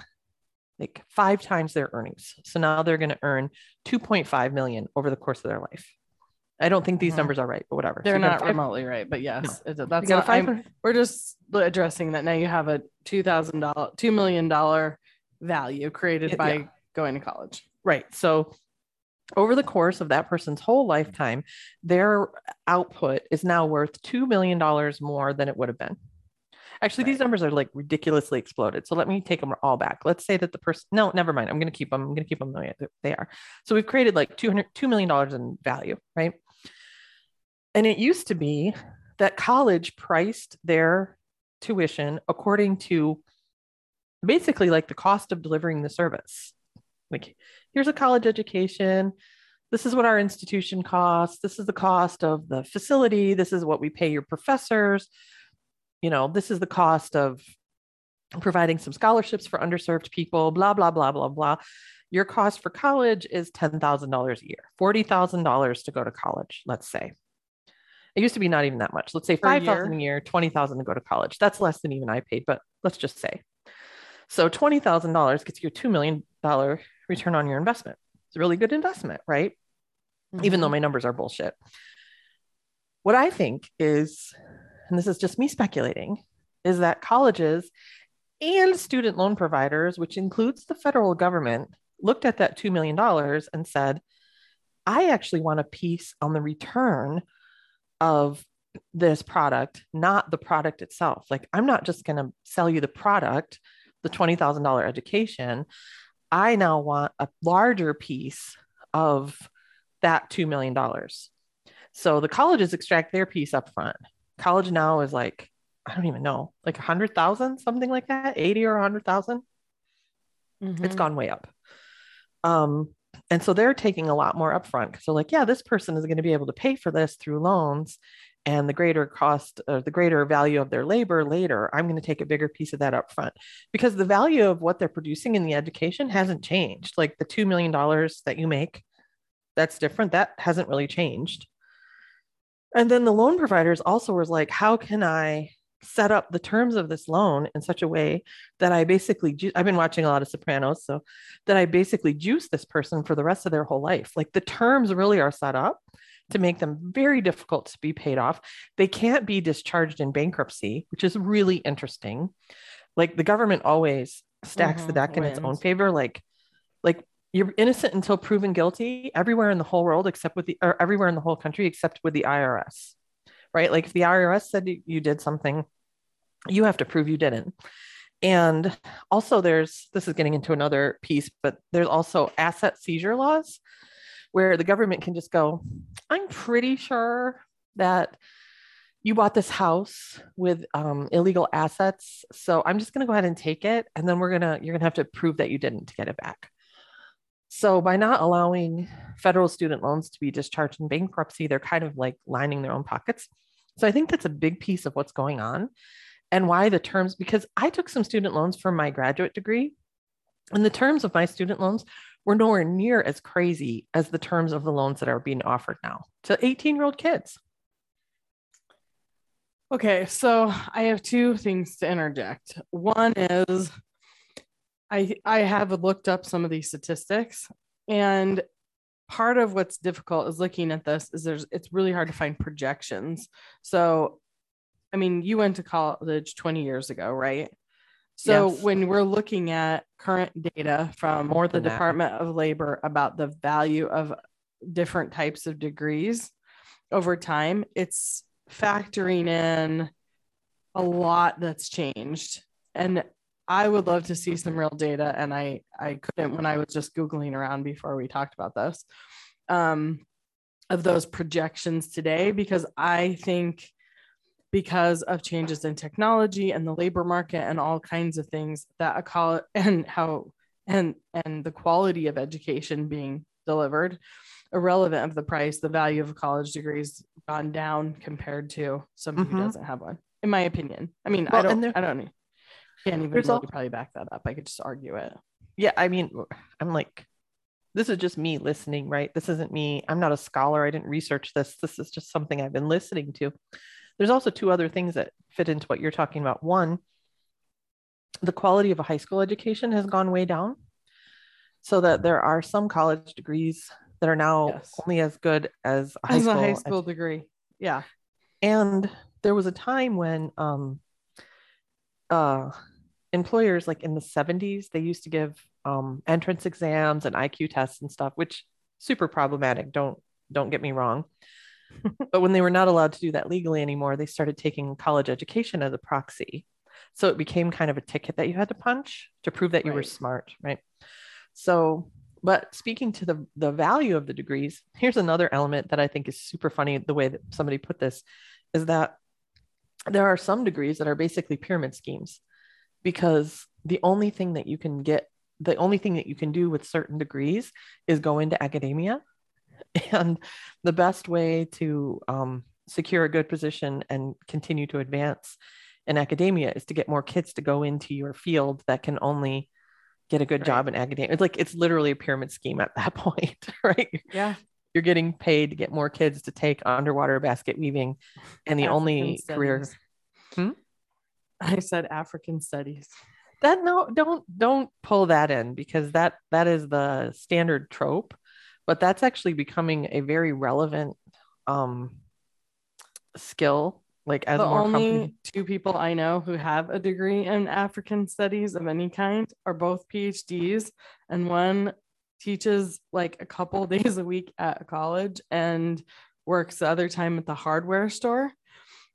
like five times their earnings. So now they're going to earn 2.5 million over the course of their life. I don't think these
Mhm.
numbers are right, but whatever.
They're
So
not
five-
remotely right, but yes, it-
you
that's not, I'm-
500
we're just addressing that now you have a two thousand dollar, two million dollar value created by
yeah.
Going to college.
Right. So over the course of that person's whole lifetime, their output is now worth $2 million more than it would have been. Actually, these numbers are like ridiculously exploded. So let me take them all back. Let's say that the person, no, never mind. I'm going to keep them. I'm going to keep them the way they are. So we've created like 200, $2 million in value, right? And it used to be that college priced their tuition according to basically like the cost of delivering the service. Like, here's a college education. This is what our institution costs. This is the cost of the facility. This is what we pay your professors. You know, this is the cost of providing some scholarships for underserved people, blah, blah, blah, blah, blah. Your cost for college is $10,000 a year, $40,000 to go to college, let's say. It used to be not even that much. Let's say
Per
5,000 a year, 20,000 to go to college. That's less than even I paid, but let's just say. So $20,000 gets you a $2 million return on your investment. It's a really good investment, right? Even though mm-hmm. my numbers are bullshit. What I think is, and this is just me speculating, is that colleges and student loan providers, which includes the federal government, looked at that $2 million and said, I actually want a piece on the return of this product, not the product itself. Like, I'm not just going to sell you the product, the $20,000 education. I now want a larger piece of that $2 million. So the colleges extract their piece up front. College now is like, I don't even know, like a hundred thousand, something like that, 80 or a hundred thousand. It's gone way up. Um, and so they're taking a lot more upfront because they're like, yeah, this person is going to be able to pay for this through loans and the greater cost or the greater value of their labor later. I'm going to take a bigger piece of that up front because the value of what they're producing in the education hasn't changed. Like the $2 million that you make, that's different. That hasn't really changed. And then the loan providers also was like, how can I set up the terms of this loan in such a way that I basically, ju- I've been watching a lot of Sopranos, so that I basically juice this person for the rest of their whole life. Like the terms really are set up to make them very difficult to be paid off. They can't be discharged in bankruptcy, which is really interesting. Like the government always stacks the
Mhm,
deck in its own favor. Like, like you're innocent until proven guilty everywhere in the whole world except with the or everywhere in the whole country except with the IRS. Right? Like if the IRS said you did something, you have to prove you didn't. And also there's this is getting into another piece, but there's also asset seizure laws where the government can just go, I'm pretty sure that you bought this house with um, illegal assets. So I'm just going to go ahead and take it. And then we're going to, you're going to have to prove that you didn't to get it back. So by not allowing federal student loans to be discharged in bankruptcy, they're kind of like lining their own pockets. So I think that's a big piece of what's going on and why the terms, because I took some student loans for my graduate degree. And the terms of my student loans were nowhere near as crazy as the terms of the loans that are being offered now to 18 year old kids.
Okay, so I have two things to interject. One is I I have looked up some of these statistics and part of what's difficult is looking at this is there's it's really hard to find projections. So I mean, you went to college 20 years ago, right? So
Yes.
when we're looking at current data from
More
the. Department of Labor about the value of different types of degrees over time, it's factoring in a lot that's changed. And I would love to see some real data. And I I couldn't when I was just Googling around before we talked about this. Um of those projections today because I think because of changes in technology and the labor market and all kinds of things that a college and how and and the quality of education being delivered irrelevant of the price the value of a college degree has gone down compared to somebody
Mhm.
who doesn't have one in my opinion i mean
Well,
i don't
there-
i don't can't even really
al-
probably back that up i could just argue it
Yeah. I mean, I'm like, this is just me listening, right? This isn't me. I'm not a scholar. I didn't research this. This is just something I've been listening to. There's also two other things that fit into what you're talking about. One, the quality of a high school education has gone way down so that there are some college degrees that are now yes. only as good as
a high as school, a high school degree. Yeah.
And there was a time when um, uh, employers, like in the 70s, they used to give um, entrance exams and IQ tests and stuff, which super problematic. Don't don't get me wrong. but when they were not allowed to do that legally anymore, they started taking college education as a proxy. So it became kind of a ticket that you had to punch to prove that you right. were smart, right? So, but speaking to the the value of the degrees, here's another element that I think is super funny. The way that somebody put this is that there are some degrees that are basically pyramid schemes because the only thing that you can get the only thing that you can do with certain degrees is go into academia and the best way to um, secure a good position and continue to advance in academia is to get more kids to go into your field that can only get a good right. job in academia. It's like it's literally a pyramid scheme at that point, right?
Yeah.
You're getting paid to get more kids to take underwater basket weaving, and the African only studies. career.
Hmm? I said African studies.
That no, don't don't pull that in because that that is the standard trope, but that's actually becoming a very relevant um skill like as
the
more
only company- two people I know who have a degree in African studies of any kind are both PhDs, and one teaches like a couple days a week at a college and works the other time at the hardware store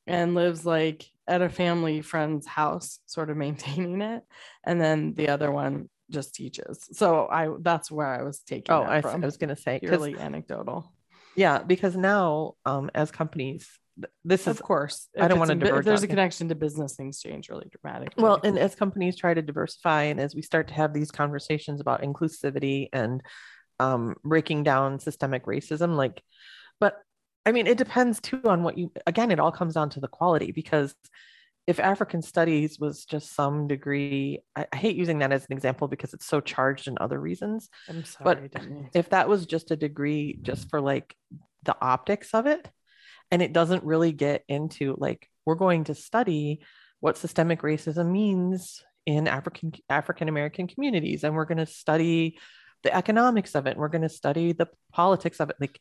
and lives like at a family friend's house, sort of maintaining it. And then the other one just teaches. So I that's where I was taking.
Oh, I, I, was gonna say
purely anecdotal.
Yeah, because now um, as companies this is
of course
i don't want to diverge
there's a connection to business things change really dramatically
well and as companies try to diversify and as we start to have these conversations about inclusivity and um, breaking down systemic racism like but i mean it depends too on what you again it all comes down to the quality because if african studies was just some degree I, I hate using that as an example because it's so charged in other reasons
i'm sorry
but if that was just a degree just for like the optics of it and it doesn't really get into like we're going to study what systemic racism means in African African American communities and we're going to study the economics of it and we're going to study the politics of it like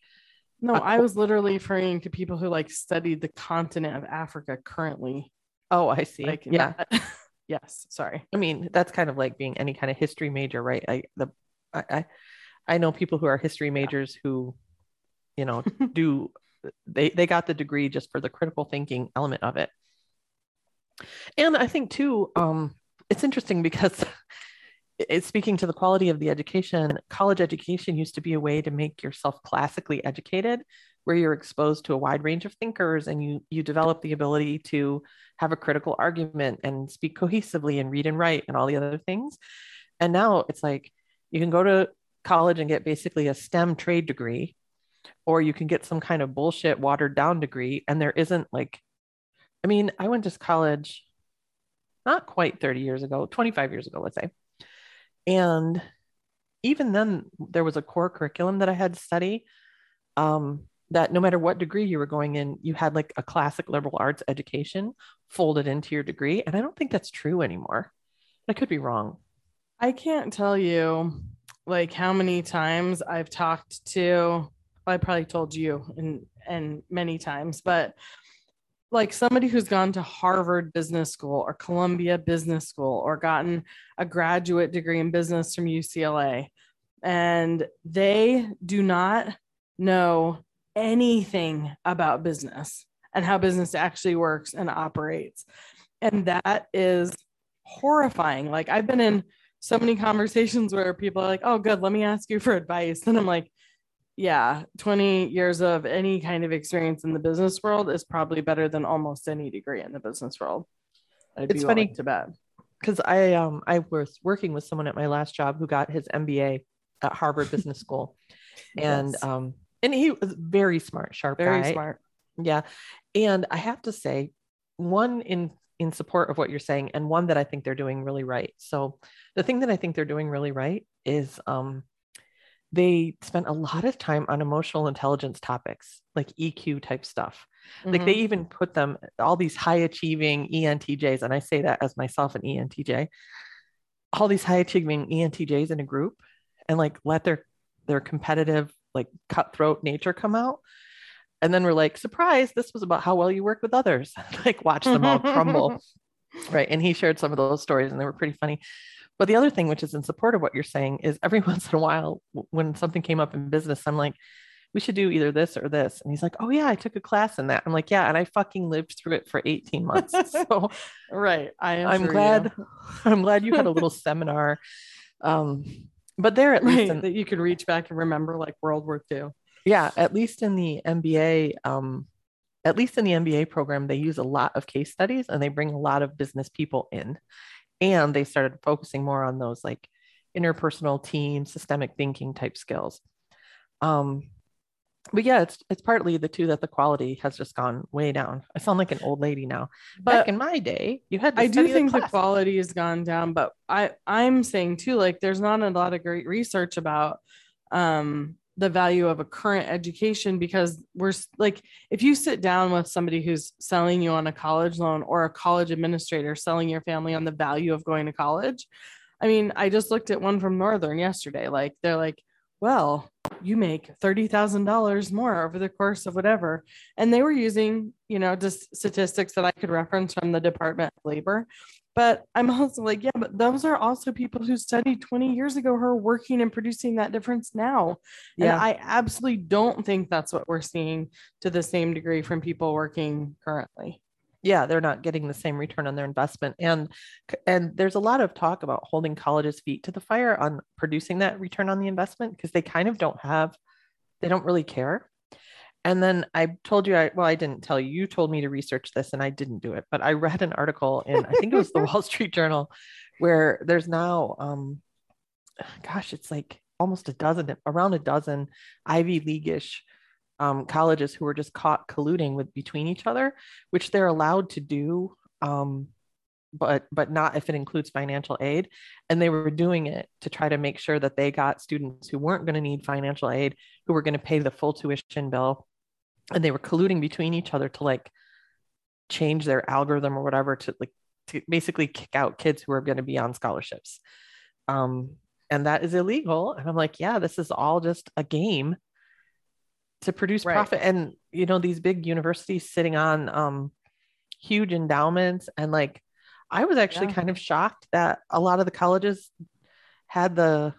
no, I was literally referring to people who like studied the continent of Africa currently.
Oh, I see. Like, yeah.
yes. Sorry.
I mean, that's kind of like being any kind of history major, right? I the I I, I know people who are history majors yeah. who, you know, do they they got the degree just for the critical thinking element of it and i think too um, it's interesting because it's speaking to the quality of the education college education used to be a way to make yourself classically educated where you're exposed to a wide range of thinkers and you you develop the ability to have a critical argument and speak cohesively and read and write and all the other things. And now it's like you can go to college and get basically a stem trade degree or you can get some kind of bullshit watered down degree and there isn't like i mean i went to college not quite 30 years ago 25 years ago let's say. And even then there was a core curriculum that i had to study. Um, that no matter what degree you were going in you had like a classic liberal arts education folded into your degree and i don't think that's true anymore. I could be wrong.
I can't tell you like how many times i've talked to I probably told you and and many times, but like somebody who's gone to Harvard Business School or Columbia Business School or gotten a graduate degree in business from UCLA, and they do not know anything about business and how business actually works and operates. And that is horrifying. Like I've been in so many conversations where people are like, oh, good, let me ask you for advice. And I'm like, yeah, 20 years of any kind of experience in the business world is probably better than almost any degree in the business world.
I'd it's funny to bet because I um I was working with someone at my last job who got his MBA at Harvard Business School, and yes. um and he was very smart, sharp,
very
guy.
smart.
Yeah, and I have to say, one in in support of what you're saying, and one that I think they're doing really right. So the thing that I think they're doing really right is um they spent a lot of time on emotional intelligence topics like EQ type stuff. Like
Mhm.
they even put them all these high achieving ENTJs, and I say that as myself an ENTJ, all these high achieving ENTJs in a group, and like let their their competitive like cutthroat nature come out. And then we're like, surprise, this was about how well you work with others. like watch them all crumble. Right. And he shared some of those stories and they were pretty funny. But the other thing, which is in support of what you're saying, is every once in a while, when something came up in business, I'm like, we should do either this or this. And he's like, oh, yeah, I took a class in that. I'm like, yeah. And I fucking lived through it for 18 months. So
right. I
I'm
assure
glad,
you.
I'm glad you had a little seminar. Um, but there at least,
Right,
in,
that you can reach back and remember like World War II.
yeah, at least in the MBA, um, at least in the MBA program, they use a lot of case studies and they bring a lot of business people in. And they started focusing more on those like interpersonal team, systemic thinking type skills. Um, but yeah, it's it's partly the two that the quality has just gone way down. I sound like an old lady now. Back
But
in my day, you had to
I do think the
class.
quality has gone down, but I I'm saying too, like there's not a lot of great research about um the value of a current education because we're like if you sit down with somebody who's selling you on a college loan or a college administrator selling your family on the value of going to college i mean i just looked at one from northern yesterday like they're like well you make $30,000 more over the course of whatever. And they were using you know just statistics that i could reference from the department of labor. But i'm also like yeah but those are also people who studied 20 years ago who are working and producing that difference now. And
Yeah.
i absolutely don't think that's what we're seeing to the same degree from people working currently
yeah they're not getting the same return on their investment and and there's a lot of talk about holding colleges feet to the fire on producing that return on the investment because they kind of don't have they don't really care. And then i told you i well i didn't tell you you told me to research this and i didn't do it but i read an article in i think it was the wall street journal where there's now um gosh it's like almost a dozen around a dozen ivy league-ish um, colleges who were just caught colluding with between each other which they're allowed to do um, but but not if it includes financial aid. And they were doing it to try to make sure that they got students who weren't going to need financial aid who were going to pay the full tuition bill. And they were colluding between each other to like change their algorithm or whatever to like to basically kick out kids who are going to be on scholarships. Um, and that is illegal. And i'm like yeah this is all just a game to produce
Right.
profit. And you know these big universities sitting on um, huge endowments. And like i was actually
Yeah.
kind of shocked that a lot of the colleges had the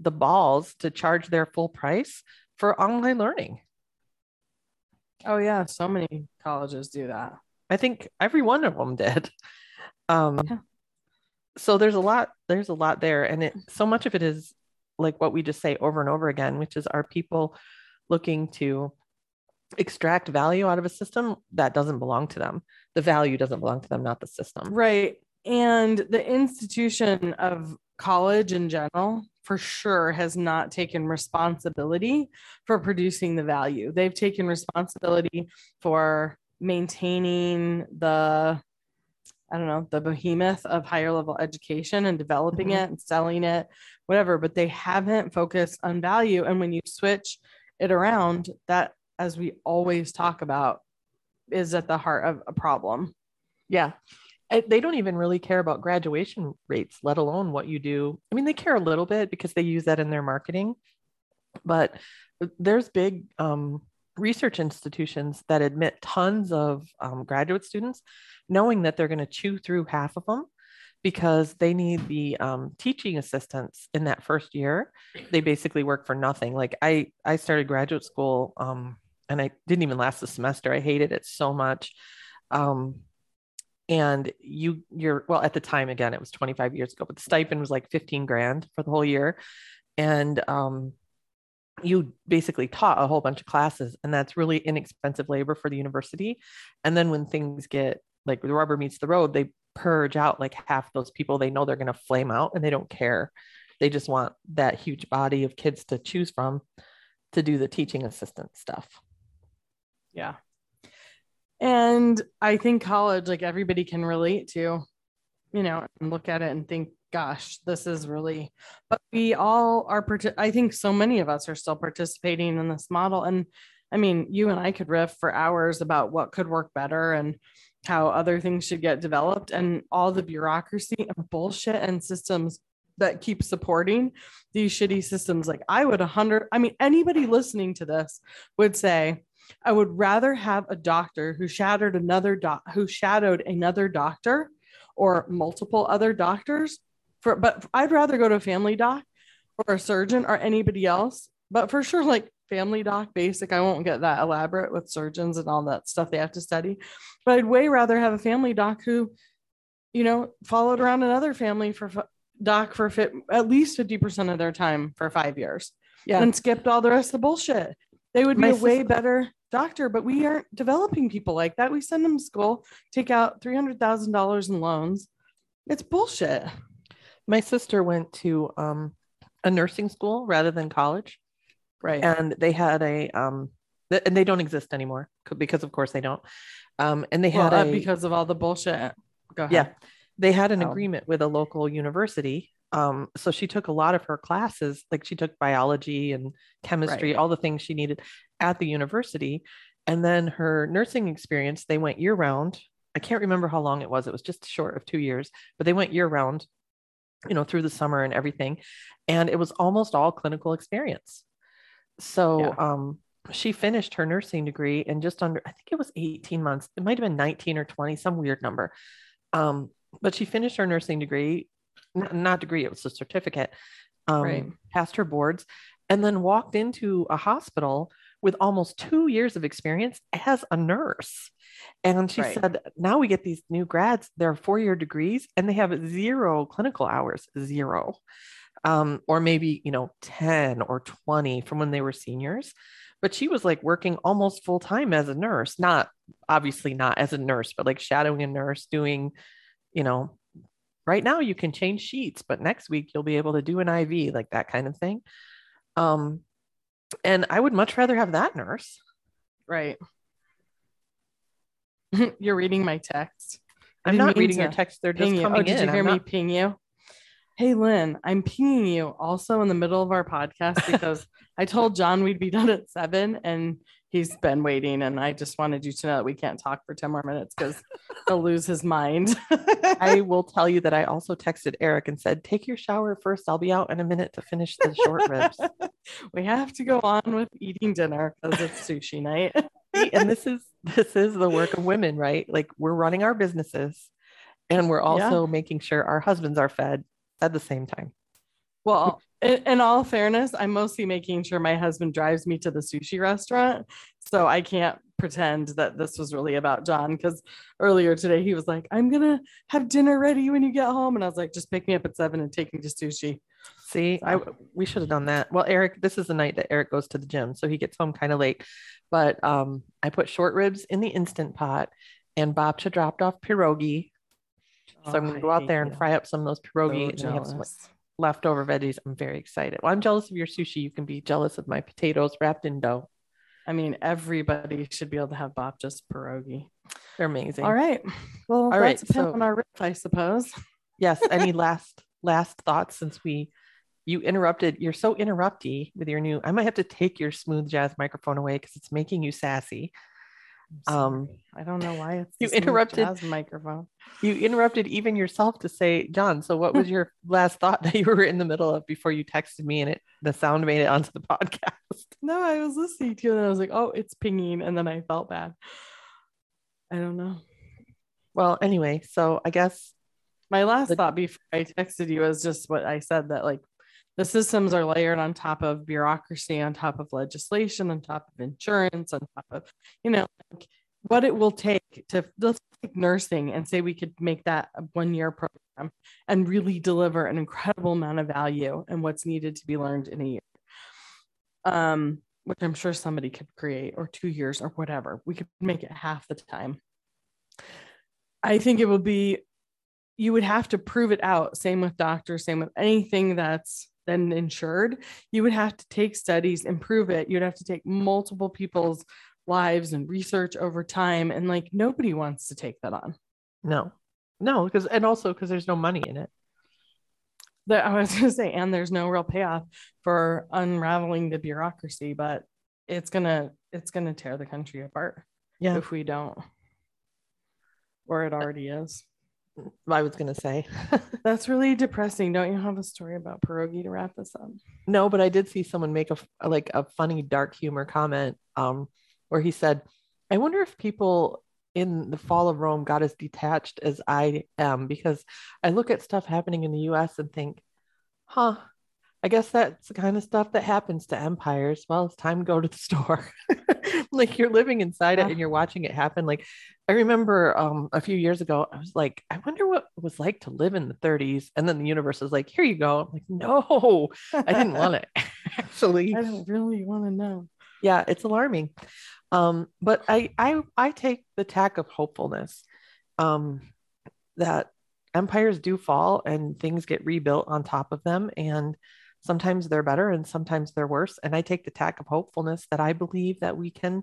the balls to charge their full price for online learning.
Oh yeah. So many colleges do that.
I think every one of them did. Um
Yeah.
so there's a lot there's a lot there. And it so much of it is like what we just say over and over again which is our people looking to extract value out of a system that doesn't belong to them the value doesn't belong to them not the system
Right. And the institution of college in general, for sure, has not taken responsibility for producing the value. They've taken responsibility for maintaining the, I don't know, the behemoth of higher level education and developing
Mhm.
it and selling it, whatever, but they haven't focused on value. And when you switch it around, that, as we always talk about, is at the heart of a problem.
Yeah. They don't even really care about graduation rates, let alone what you do. I mean, they care a little bit because they use that in their marketing, but there's big um, research institutions that admit tons of um, graduate students, knowing that they're going to chew through half of them because they need the um, teaching assistants in that first year. They basically work for nothing. Like I, I started graduate school um, and I didn't even last the semester. I hated it so much. Um, and you you're well at the time again it was 25 years ago but the stipend was like 15 grand for the whole year and um you basically taught a whole bunch of classes and that's really inexpensive labor for the university and then when things get like the rubber meets the road they purge out like half those people they know they're going to flame out and they don't care they just want that huge body of kids to choose from to do the teaching assistant stuff
Yeah. And I think college, like everybody can relate to, you know, and look at it and think gosh, this is really, but we all are, parti- I think so many of us are still participating in this model. And I mean, you and I could riff for hours about what could work better and how other things should get developed and all the bureaucracy and bullshit and systems that keep supporting these shitty systems. Like I would a hundred, I mean, anybody listening to this would say, I would rather have a doctor who shadowed another doc who shadowed another doctor or multiple other doctors for but I'd rather go to a family doc or a surgeon or anybody else. But for sure, like family doc basic, I won't get that elaborate with surgeons and all that stuff they have to study. But I'd way rather have a family doc who, you know, followed around another family for doc for fit, at least 50% of their time for five years. Yeah. And skipped all the rest of the bullshit. They would be My a way better doctor, but we aren't developing people like that. We send them to school, take out $300,000 in loans. It's bullshit.
My sister went to um, a nursing school rather than college.
Right.
And they had a, um, th- and they don't exist anymore because, of course, they don't. Um, and they had
well,
a,
because of all the bullshit.
Go ahead. Yeah. They had an oh. agreement with a local university um, so she took a lot of her classes, like she took biology and chemistry, right. all the things she needed at the university. And then her nursing experience, they went year round. I can't remember how long it was. It was just short of two years, but they went year round, you know, through the summer and everything. And it was almost all clinical experience. So yeah. um, she finished her nursing degree in just under, I think it was 18 months. It might have been 19 or 20, some weird number. Um, but she finished her nursing degree not degree, it was a certificate, um, right. passed her boards, and then walked into a hospital with almost two years of experience as a nurse. And she right. said, now we get these new grads, they're four year degrees and they have zero clinical hours, zero. Um, or maybe, you know, 10 or 20 from when they were seniors. But she was like working almost full time as a nurse, not obviously not as a nurse, but like shadowing a nurse, doing, you know, right now you can change sheets but next week you'll be able to do an iv like that kind of thing. Um and i would much rather have that nurse.
Right. You're reading my text.
I'm not reading your text they're just coming
oh, did in. you hear me ping you hey lynn i'm pinging you also in the middle of our podcast because i told john we'd be done at seven and he's been waiting and I just wanted you to know that we can't talk for 10 more minutes because he'll lose his mind.
I will tell you that I also texted Eric and said, take your shower first. I'll be out in a minute to finish the short ribs.
we have to go on with eating dinner because it's sushi night.
and this is this is the work of women, right? Like we're running our businesses and we're also yeah. making sure our husbands are fed at the same time.
Well, in, in, all fairness, I'm mostly making sure my husband drives me to the sushi restaurant. So I can't pretend that this was really about John because earlier today he was like, I'm going to have dinner ready when you get home. And I was like, just pick me up at seven and take me to sushi.
See. I we should have done that. Well, Eric, this is the night that Eric goes to the gym, so he gets home kind of late. But um, I put short ribs in the instant pot, and Babcha dropped off pierogi. So oh, I'm gonna oh, go out there and fry up some of those pierogi so and have some leftover veggies. I'm very excited. Well, I'm jealous of your sushi. You can be jealous of my potatoes wrapped in dough.
I mean, everybody should be able to have Babcha's pierogi.
They're amazing.
All right. Well, all right. So, on our riff, I suppose.
Yes. Any last last thoughts since we you interrupted? You're so interrupty with your new. I might have to take your smooth jazz microphone away because it's making you sassy.
Um, I don't know why it's
you interrupted
microphone.
You interrupted even yourself to say, John. So, what was your last thought that you were in the middle of before you texted me and it the sound made it onto the podcast?
No, I was listening to you and I was like, oh, it's pinging, and then I felt bad. I don't know.
Well, anyway, so I guess
my last the- thought before I texted you was just what I said that like the systems are layered on top of bureaucracy, on top of legislation, on top of insurance, on top of, you know, like what it will take to let's take nursing and say we could make that a one year program and really deliver an incredible amount of value and what's needed to be learned in a year. Um, which I'm sure somebody could create, or two years, or whatever. We could make it half the time. I think it would be, you would have to prove it out. Same with doctors, same with anything that's then insured, you would have to take studies, improve it. You'd have to take multiple people's lives and research over time. And like nobody wants to take that on.
No, no, because and also because there's no money in it.
that I was going to say, and there's no real payoff for unraveling the bureaucracy, but it's gonna it's gonna tear the country apart
Yeah.
if we don't, or it already is.
I was gonna say.
That's really depressing. Don't you have a story about pierogi to wrap this up?
no, but I did see someone make a like a funny dark humor comment um where he said, I wonder if people in the fall of Rome got as detached as I am because I look at stuff happening in the US and think, huh, I guess that's the kind of stuff that happens to empires. Well, it's time to go to the store. like you're living inside
Yeah.
it and you're watching it happen. Like I remember um, a few years ago, I was like, I wonder what it was like to live in the 30s. And then the universe was like, here you go. I'm like, no, I didn't want it. Actually,
I don't really want to know.
yeah, it's alarming. Um, but I I I take the tack of hopefulness. Um, that empires do fall and things get rebuilt on top of them and sometimes they're better and sometimes they're worse and i take the tack of hopefulness that i believe that we can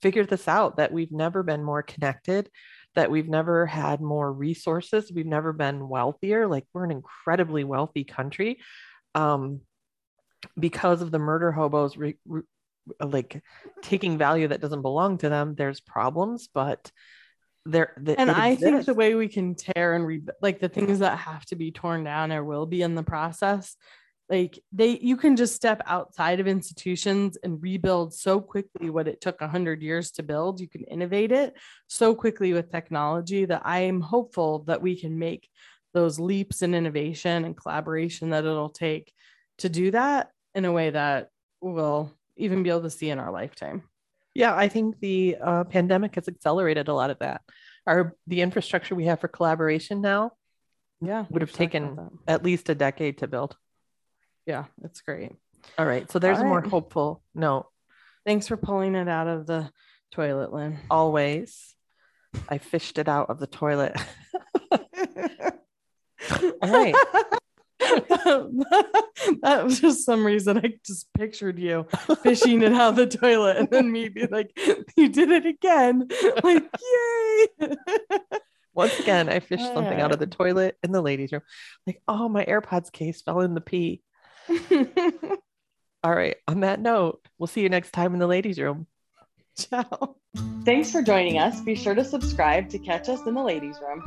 figure this out that we've never been more connected that we've never had more resources we've never been wealthier like we're an incredibly wealthy country um, because of the murder hobos re- re- like taking value that doesn't belong to them there's problems but there the,
And I think the way we can tear and rebuild, like the things that have to be torn down or will be in the process, like they, you can just step outside of institutions and rebuild so quickly what it took a hundred years to build. You can innovate it so quickly with technology that I am hopeful that we can make those leaps in innovation and collaboration that it'll take to do that in a way that we'll even be able to see in our lifetime.
Yeah, I think the uh, pandemic has accelerated a lot of that. Our the infrastructure we have for collaboration now
Yeah.
would have
we've talked about
taken at least a decade to build.
Yeah, it's great.
All right, so there's
All
a more
right.
hopeful note.
Thanks for pulling it out of the toilet, Lynn.
Always, I fished it out of the toilet. All right,
that was just some reason I just pictured you fishing it out of the toilet and then me be like, you did it again. Like, yay.
once again, I fished something out of the toilet in the ladies' room. Like, oh, my AirPods case fell in the pee. All right, on that note, we'll see you next time in the ladies' room.
Ciao.
Thanks for joining us. Be sure to subscribe to catch us in the ladies' room.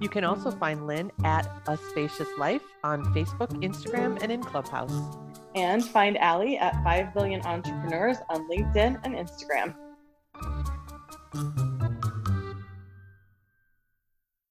You can also find Lynn at A Spacious Life on Facebook, Instagram, and in Clubhouse.
And find Allie at 5 Billion Entrepreneurs on LinkedIn and Instagram.